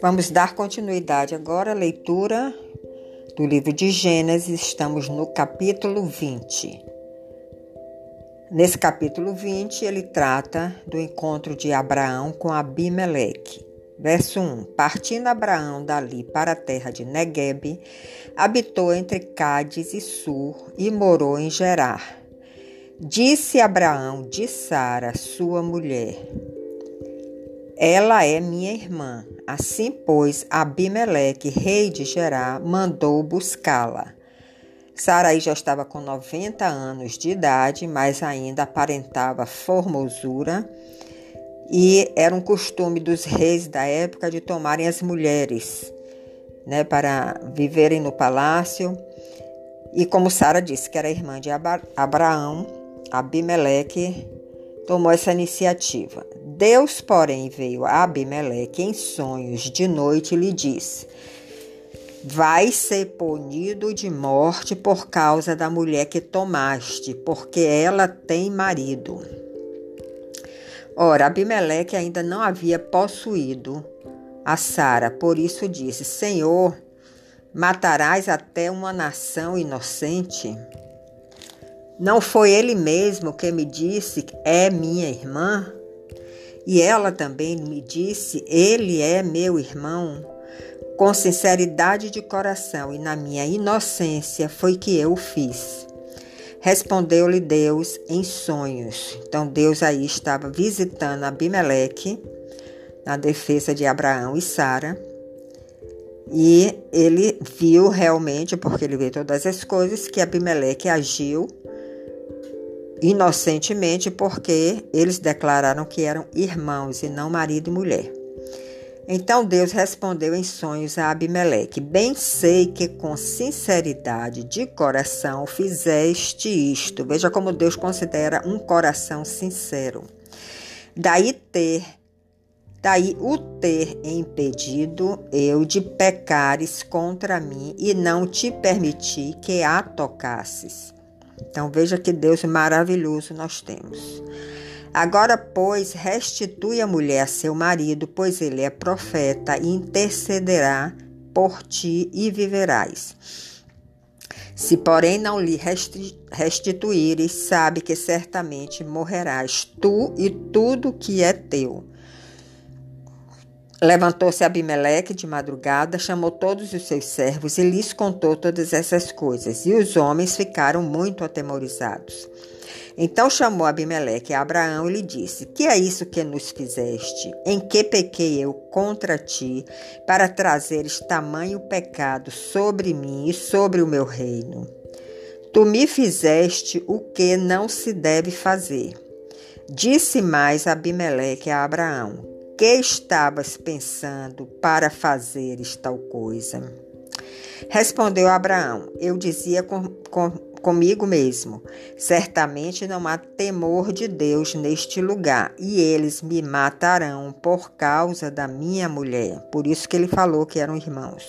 Vamos dar continuidade agora à leitura do livro de Gênesis, estamos no capítulo 20. Nesse capítulo 20, ele trata do encontro de Abraão com Abimeleque. Verso 1: Partindo Abraão dali para a terra de Negueb, habitou entre Cádiz e Sur e morou em Gerar. Disse Abraão de Sara, sua mulher: Ela é minha irmã. Assim, pois, Abimeleque, rei de Gerar, mandou buscá-la. Saraí já estava com 90 anos de idade, mas ainda aparentava formosura e era um costume dos reis da época de tomarem as mulheres né, para viverem no palácio. E como Sara disse que era irmã de Abraão, Abimeleque tomou essa iniciativa. Deus, porém, veio a Abimeleque em sonhos de noite e lhe disse: Vai ser punido de morte por causa da mulher que tomaste, porque ela tem marido. Ora, Abimeleque ainda não havia possuído a Sara, por isso disse: Senhor, matarás até uma nação inocente? Não foi ele mesmo que me disse: É minha irmã? E ela também me disse: Ele é meu irmão. Com sinceridade de coração e na minha inocência foi que eu fiz. Respondeu-lhe Deus em sonhos. Então Deus aí estava visitando Abimeleque na defesa de Abraão e Sara. E ele viu realmente, porque ele vê todas as coisas, que Abimeleque agiu inocentemente porque eles declararam que eram irmãos e não marido e mulher. Então Deus respondeu em sonhos a Abimeleque: Bem sei que com sinceridade de coração fizeste isto. Veja como Deus considera um coração sincero. Daí ter Daí o ter impedido eu de pecares contra mim e não te permiti que a tocasses. Então veja que Deus maravilhoso nós temos. Agora, pois, restitui a mulher a seu marido, pois ele é profeta e intercederá por ti e viverás. Se, porém, não lhe restituíres, sabe que certamente morrerás, tu e tudo que é teu. Levantou-se Abimeleque de madrugada, chamou todos os seus servos e lhes contou todas essas coisas, e os homens ficaram muito atemorizados. Então chamou Abimeleque a Abraão e lhe disse: Que é isso que nos fizeste? Em que pequei eu contra ti, para trazeres tamanho pecado sobre mim e sobre o meu reino? Tu me fizeste o que não se deve fazer. Disse mais Abimeleque a Abraão: Que estavas pensando para fazeres tal coisa? Respondeu Abraão: Eu dizia com, com comigo mesmo. Certamente não há temor de Deus neste lugar, e eles me matarão por causa da minha mulher. Por isso que ele falou que eram irmãos.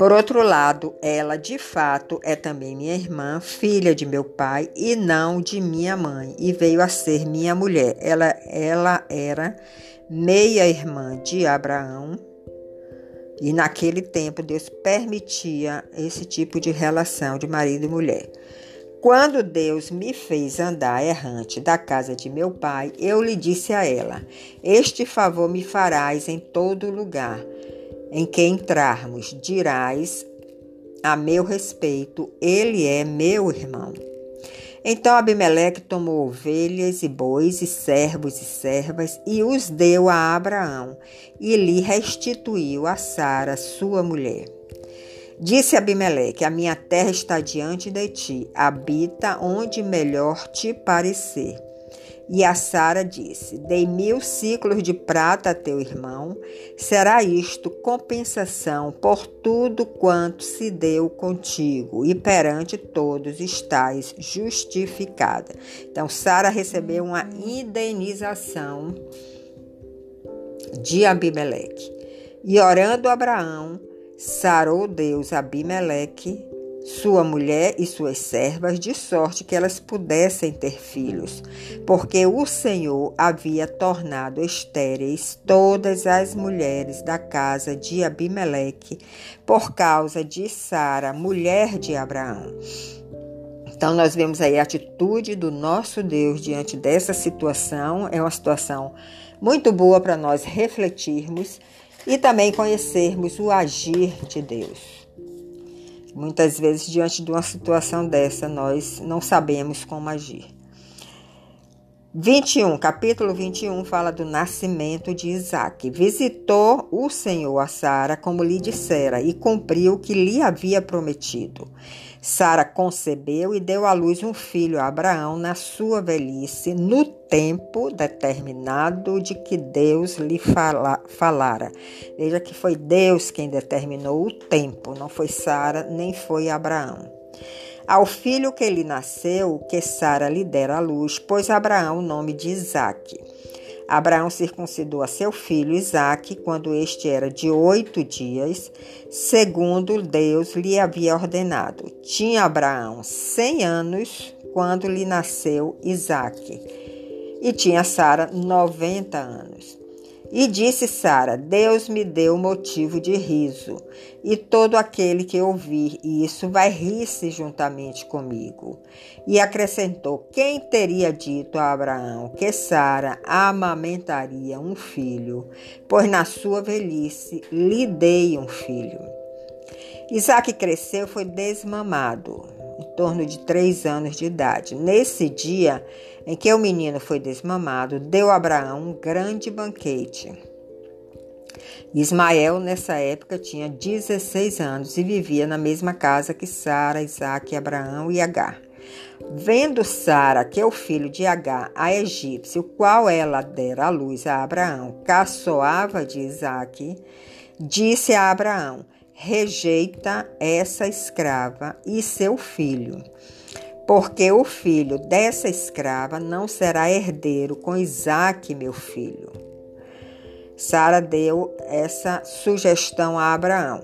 Por outro lado, ela de fato é também minha irmã, filha de meu pai e não de minha mãe, e veio a ser minha mulher. Ela, ela era meia-irmã de Abraão, e naquele tempo Deus permitia esse tipo de relação de marido e mulher. Quando Deus me fez andar errante da casa de meu pai, eu lhe disse a ela: Este favor me farás em todo lugar em que entrarmos, dirás a meu respeito: Ele é meu irmão. Então Abimeleque tomou ovelhas e bois e servos e servas e os deu a Abraão e lhe restituiu a Sara, sua mulher. Disse Abimeleque: A minha terra está diante de ti, habita onde melhor te parecer. E a Sara disse: Dei mil ciclos de prata a teu irmão, será isto compensação por tudo quanto se deu contigo, e perante todos estás justificada. Então, Sara recebeu uma indenização de Abimeleque. E orando Abraão, sarou Deus Abimeleque, sua mulher e suas servas, de sorte que elas pudessem ter filhos, porque o Senhor havia tornado estéreis todas as mulheres da casa de Abimeleque, por causa de Sara, mulher de Abraão. Então, nós vemos aí a atitude do nosso Deus diante dessa situação. É uma situação muito boa para nós refletirmos e também conhecermos o agir de Deus. Muitas vezes, diante de uma situação dessa, nós não sabemos como agir. 21, capítulo 21 fala do nascimento de Isaac. Visitou o Senhor a Sara como lhe dissera e cumpriu o que lhe havia prometido. Sara concebeu e deu à luz um filho a Abraão na sua velhice, no tempo determinado de que Deus lhe fala, falara. Veja que foi Deus quem determinou o tempo, não foi Sara nem foi Abraão. Ao filho que lhe nasceu, que Sara lhe dera à luz, pôs Abraão o nome de Isaque. Abraão circuncidou a seu filho Isaque quando este era de oito dias, segundo Deus lhe havia ordenado. Tinha Abraão cem anos quando lhe nasceu Isaque, e tinha Sara noventa anos. E disse Sara: Deus me deu motivo de riso, e todo aquele que ouvir isso vai rir-se juntamente comigo. E acrescentou: Quem teria dito a Abraão que Sara amamentaria um filho, pois na sua velhice lhe dei um filho. Isaac cresceu, foi desmamado, em torno de três anos de idade. Nesse dia, em que o menino foi desmamado, deu a Abraão um grande banquete. Ismael, nessa época, tinha 16 anos e vivia na mesma casa que Sara, Isaac, Abraão e Agar. Vendo Sara que o filho de Agar, a egípcia, o qual ela dera à luz a Abraão, caçoava de Isaac, disse a Abraão: Rejeita essa escrava e seu filho porque o filho dessa escrava não será herdeiro com Isaque, meu filho. Sara deu essa sugestão a Abraão.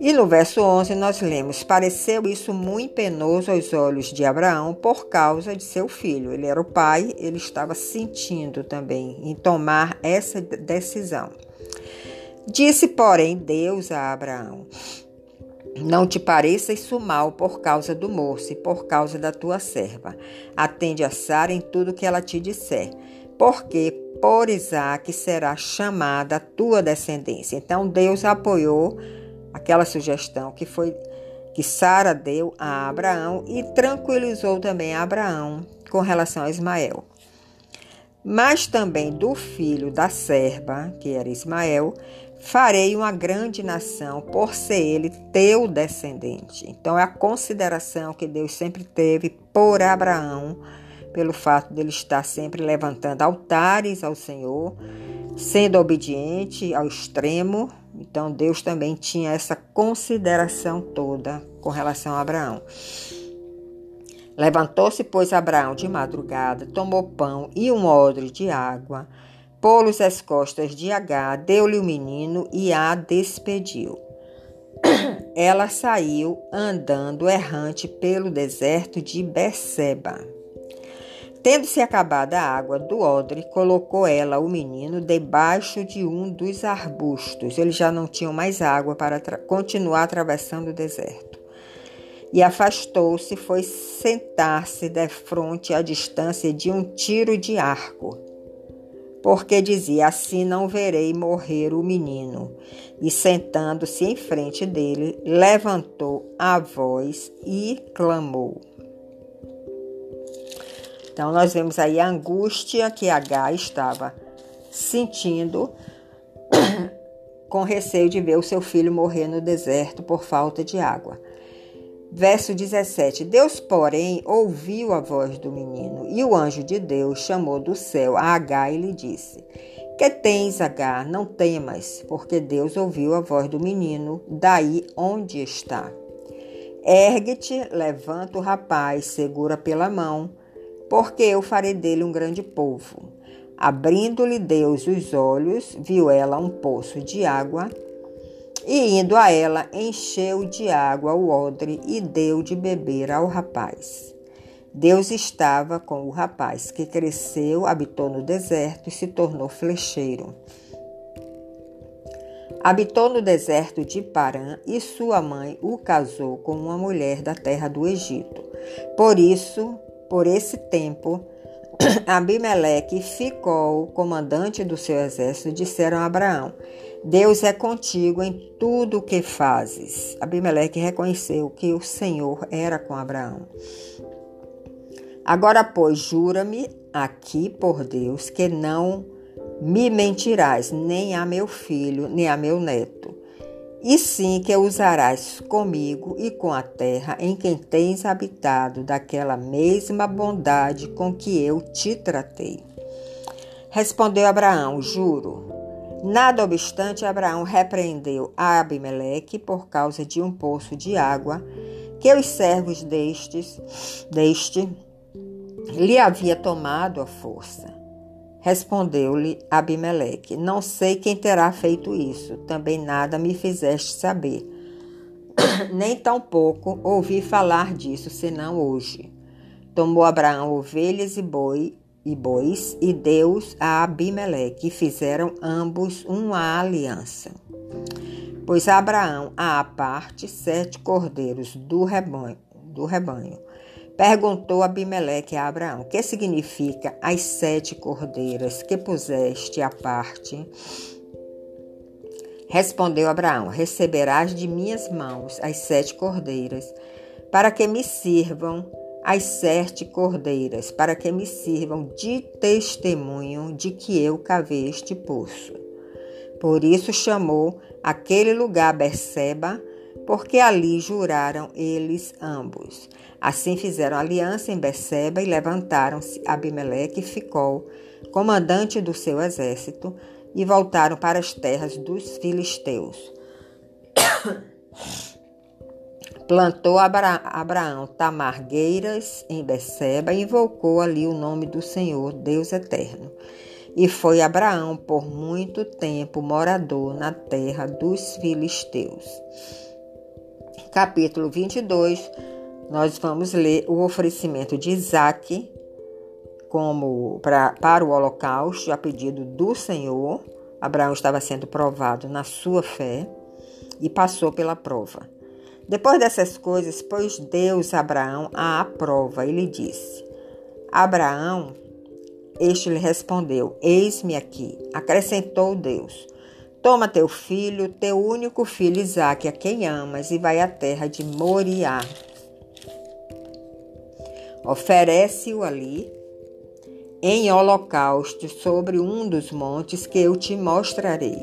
E no verso 11 nós lemos: Pareceu isso muito penoso aos olhos de Abraão por causa de seu filho. Ele era o pai, ele estava sentindo também em tomar essa decisão. Disse, porém, Deus a Abraão: não te pareça isso mal por causa do moço e por causa da tua serva. Atende a Sara em tudo que ela te disser, porque por Isaac será chamada a tua descendência. Então Deus apoiou aquela sugestão que foi que Sara deu a Abraão e tranquilizou também Abraão com relação a Ismael. Mas também do filho da serva, que era Ismael, farei uma grande nação por ser ele teu descendente. Então é a consideração que Deus sempre teve por Abraão, pelo fato dele estar sempre levantando altares ao Senhor, sendo obediente ao extremo. Então Deus também tinha essa consideração toda com relação a Abraão. Levantou-se, pois, Abraão de madrugada, tomou pão e um odre de água, pô-los às costas de H, deu-lhe o menino e a despediu. Ela saiu andando errante pelo deserto de Beceba. Tendo-se acabado a água do odre, colocou ela o menino debaixo de um dos arbustos. Eles já não tinham mais água para continuar atravessando o deserto. E afastou-se, foi sentar-se de frente à distância de um tiro de arco porque dizia: Assim não verei morrer o menino. E sentando-se em frente dele, levantou a voz e clamou. Então, nós vemos aí a angústia que H estava sentindo com receio de ver o seu filho morrer no deserto por falta de água. Verso 17: Deus, porém, ouviu a voz do menino, e o anjo de Deus chamou do céu a Agar e lhe disse: Que tens, Agar? Não temas, porque Deus ouviu a voz do menino, daí onde está. Ergue-te, levanta o rapaz, segura pela mão, porque eu farei dele um grande povo. Abrindo-lhe Deus os olhos, viu ela um poço de água E indo a ela, encheu de água o odre e deu de beber ao rapaz. Deus estava com o rapaz, que cresceu, habitou no deserto e se tornou flecheiro. Habitou no deserto de Parã e sua mãe o casou com uma mulher da terra do Egito. Por isso, por esse tempo, Abimeleque ficou comandante do seu exército, disseram a Abraão: Deus é contigo em tudo o que fazes. Abimeleque reconheceu que o Senhor era com Abraão. Agora, pois, jura-me aqui por Deus que não me mentirás, nem a meu filho, nem a meu neto. E sim que usarás comigo e com a terra em quem tens habitado daquela mesma bondade com que eu te tratei. Respondeu Abraão: Juro. Nada obstante, Abraão repreendeu a Abimeleque por causa de um poço de água que os servos destes, deste lhe havia tomado a força. Respondeu-lhe Abimeleque: Não sei quem terá feito isso, também nada me fizeste saber. Nem tampouco ouvi falar disso, senão hoje. Tomou Abraão ovelhas e boi e bois e deu-os a Abimeleque, e fizeram ambos uma aliança. Pois Abraão, à parte, sete cordeiros do rebanho, do rebanho Perguntou Abimeleque a Abraão: Que significa as sete cordeiras que puseste à parte? Respondeu Abraão: Receberás de minhas mãos as sete cordeiras, para que me sirvam as sete cordeiras, para que me sirvam de testemunho de que eu cavei este poço. Por isso chamou aquele lugar Berseba, porque ali juraram eles ambos. Assim fizeram aliança em Beceba e levantaram-se Abimeleque e ficou comandante do seu exército, e voltaram para as terras dos filisteus. Plantou Abra Abraão tamargueiras em Beceba e invocou ali o nome do Senhor, Deus eterno. E foi Abraão por muito tempo morador na terra dos filisteus. Capítulo 22 nós vamos ler o oferecimento de Isaac como pra, para o holocausto, a pedido do Senhor. Abraão estava sendo provado na sua fé e passou pela prova. Depois dessas coisas, pôs Deus Abraão à prova e lhe disse: Abraão, este lhe respondeu: Eis-me aqui. Acrescentou Deus: Toma teu filho, teu único filho Isaque, a quem amas, e vai à terra de Moriá Oferece-o ali em holocausto sobre um dos montes que eu te mostrarei.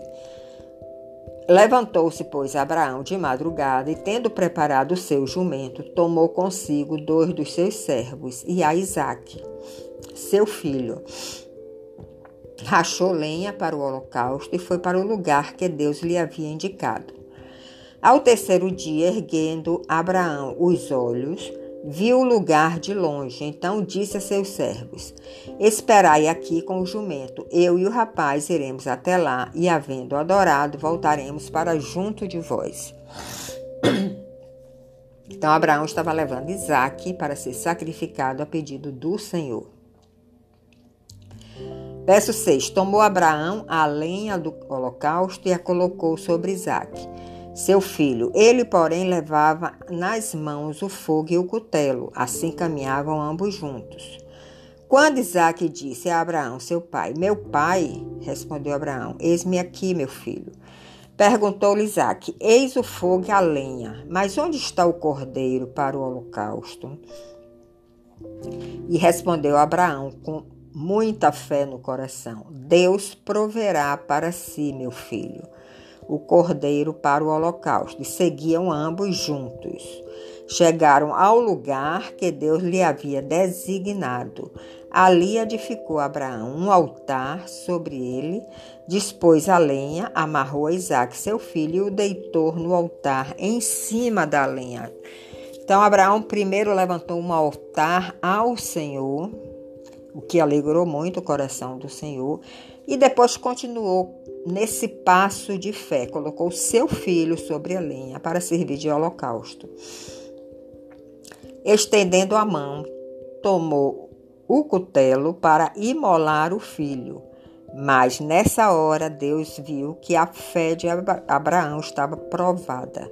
Levantou-se, pois, Abraão de madrugada e, tendo preparado o seu jumento, tomou consigo dois dos seus servos e a Isaque, seu filho. Rachou lenha para o holocausto e foi para o lugar que Deus lhe havia indicado. Ao terceiro dia, erguendo Abraão os olhos, viu o lugar de longe, então disse a seus servos: Esperai aqui com o jumento, eu e o rapaz iremos até lá, e havendo adorado, voltaremos para junto de vós. Então Abraão estava levando Isaque para ser sacrificado a pedido do Senhor. Verso 6: Tomou Abraão a lenha do holocausto e a colocou sobre Isaque seu filho. Ele, porém, levava nas mãos o fogo e o cutelo. Assim caminhavam ambos juntos. Quando Isaac disse a Abraão, seu pai, Meu pai, respondeu Abraão, eis-me aqui, meu filho. Perguntou-lhe Isaac, Eis o fogo e a lenha, mas onde está o cordeiro para o holocausto? E respondeu Abraão com muita fé no coração: Deus proverá para si, meu filho o cordeiro para o holocausto, e seguiam ambos juntos. Chegaram ao lugar que Deus lhe havia designado. Ali edificou Abraão um altar sobre ele, dispôs a lenha, amarrou Isaac, seu filho, e o deitou no altar em cima da lenha. Então, Abraão primeiro levantou um altar ao Senhor, o que alegrou muito o coração do Senhor, e depois continuou nesse passo de fé, colocou seu filho sobre a lenha para servir de holocausto. Estendendo a mão, tomou o cutelo para imolar o filho. Mas nessa hora Deus viu que a fé de Abraão estava provada.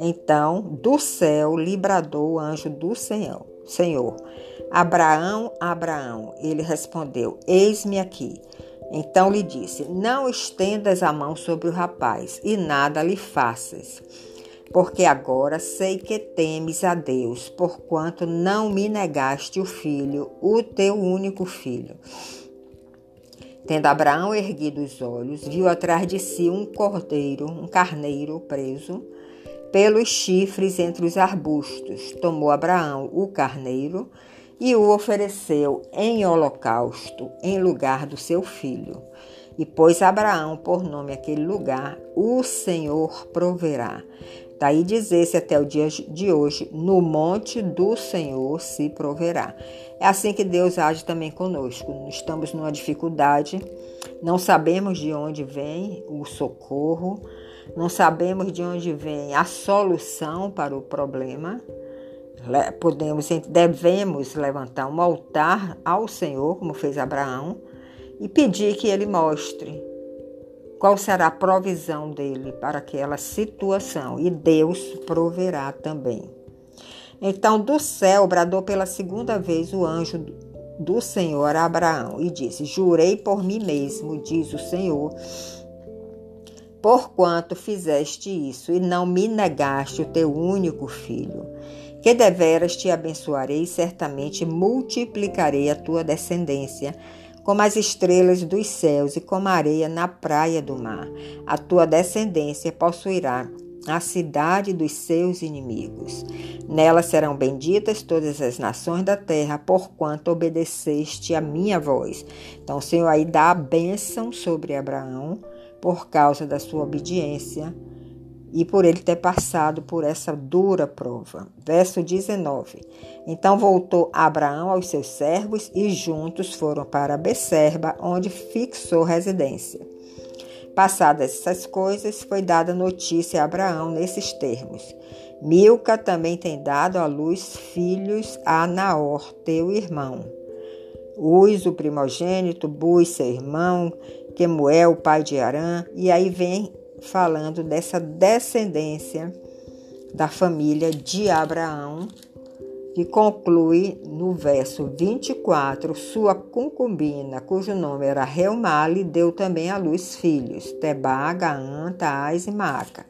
Então, do céu lhe o anjo do Senhor. Senhor, Abraão, Abraão. Ele respondeu: Eis-me aqui. Então lhe disse: Não estendas a mão sobre o rapaz e nada lhe faças, porque agora sei que temes a Deus, porquanto não me negaste o filho, o teu único filho. Tendo Abraão erguido os olhos, viu atrás de si um cordeiro, um carneiro preso pelos chifres entre os arbustos. Tomou Abraão o carneiro e o ofereceu em holocausto em lugar do seu filho. E pôs Abraão por nome aquele lugar, o Senhor proverá. Daí dizer-se até o dia de hoje, no monte do Senhor se proverá. É assim que Deus age também conosco. Estamos numa dificuldade, não sabemos de onde vem o socorro, não sabemos de onde vem a solução para o problema, podemos, devemos levantar um altar ao Senhor, como fez Abraão, e pedir que ele mostre qual será a provisão dele para aquela situação, e Deus proverá também. Então, do céu bradou pela segunda vez o anjo do Senhor a Abraão e disse: Jurei por mim mesmo, diz o Senhor, porquanto fizeste isso e não me negaste o teu único filho que deveras te abençoarei e certamente multiplicarei a tua descendência como as estrelas dos céus e como a areia na praia do mar. A tua descendência possuirá a cidade dos seus inimigos. Nela serão benditas todas as nações da terra, porquanto obedeceste a minha voz. Então, o Senhor aí dá a bênção sobre Abraão por causa da sua obediência e por ele ter passado por essa dura prova. Verso 19. Então voltou Abraão aos seus servos e juntos foram para Becerba, onde fixou residência. Passadas essas coisas, foi dada notícia a Abraão nesses termos: Milca também tem dado à luz filhos a Naor, teu irmão. Uz, o primogênito, Bus, seu irmão, Quemuel, pai de Arã, e aí vem falando dessa descendência da família de Abraão, que conclui no verso 24: sua concubina, cujo nome era Reumale, deu também à luz filhos, Tebá, Gaã, Taás e Maaca.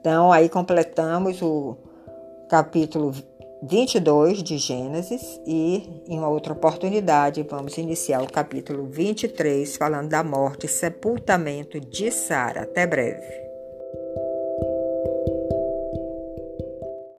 Então, aí completamos o capítulo 22 de Gênesis e em uma outra oportunidade vamos iniciar o capítulo 23 falando da morte e sepultamento de Sara. Até breve.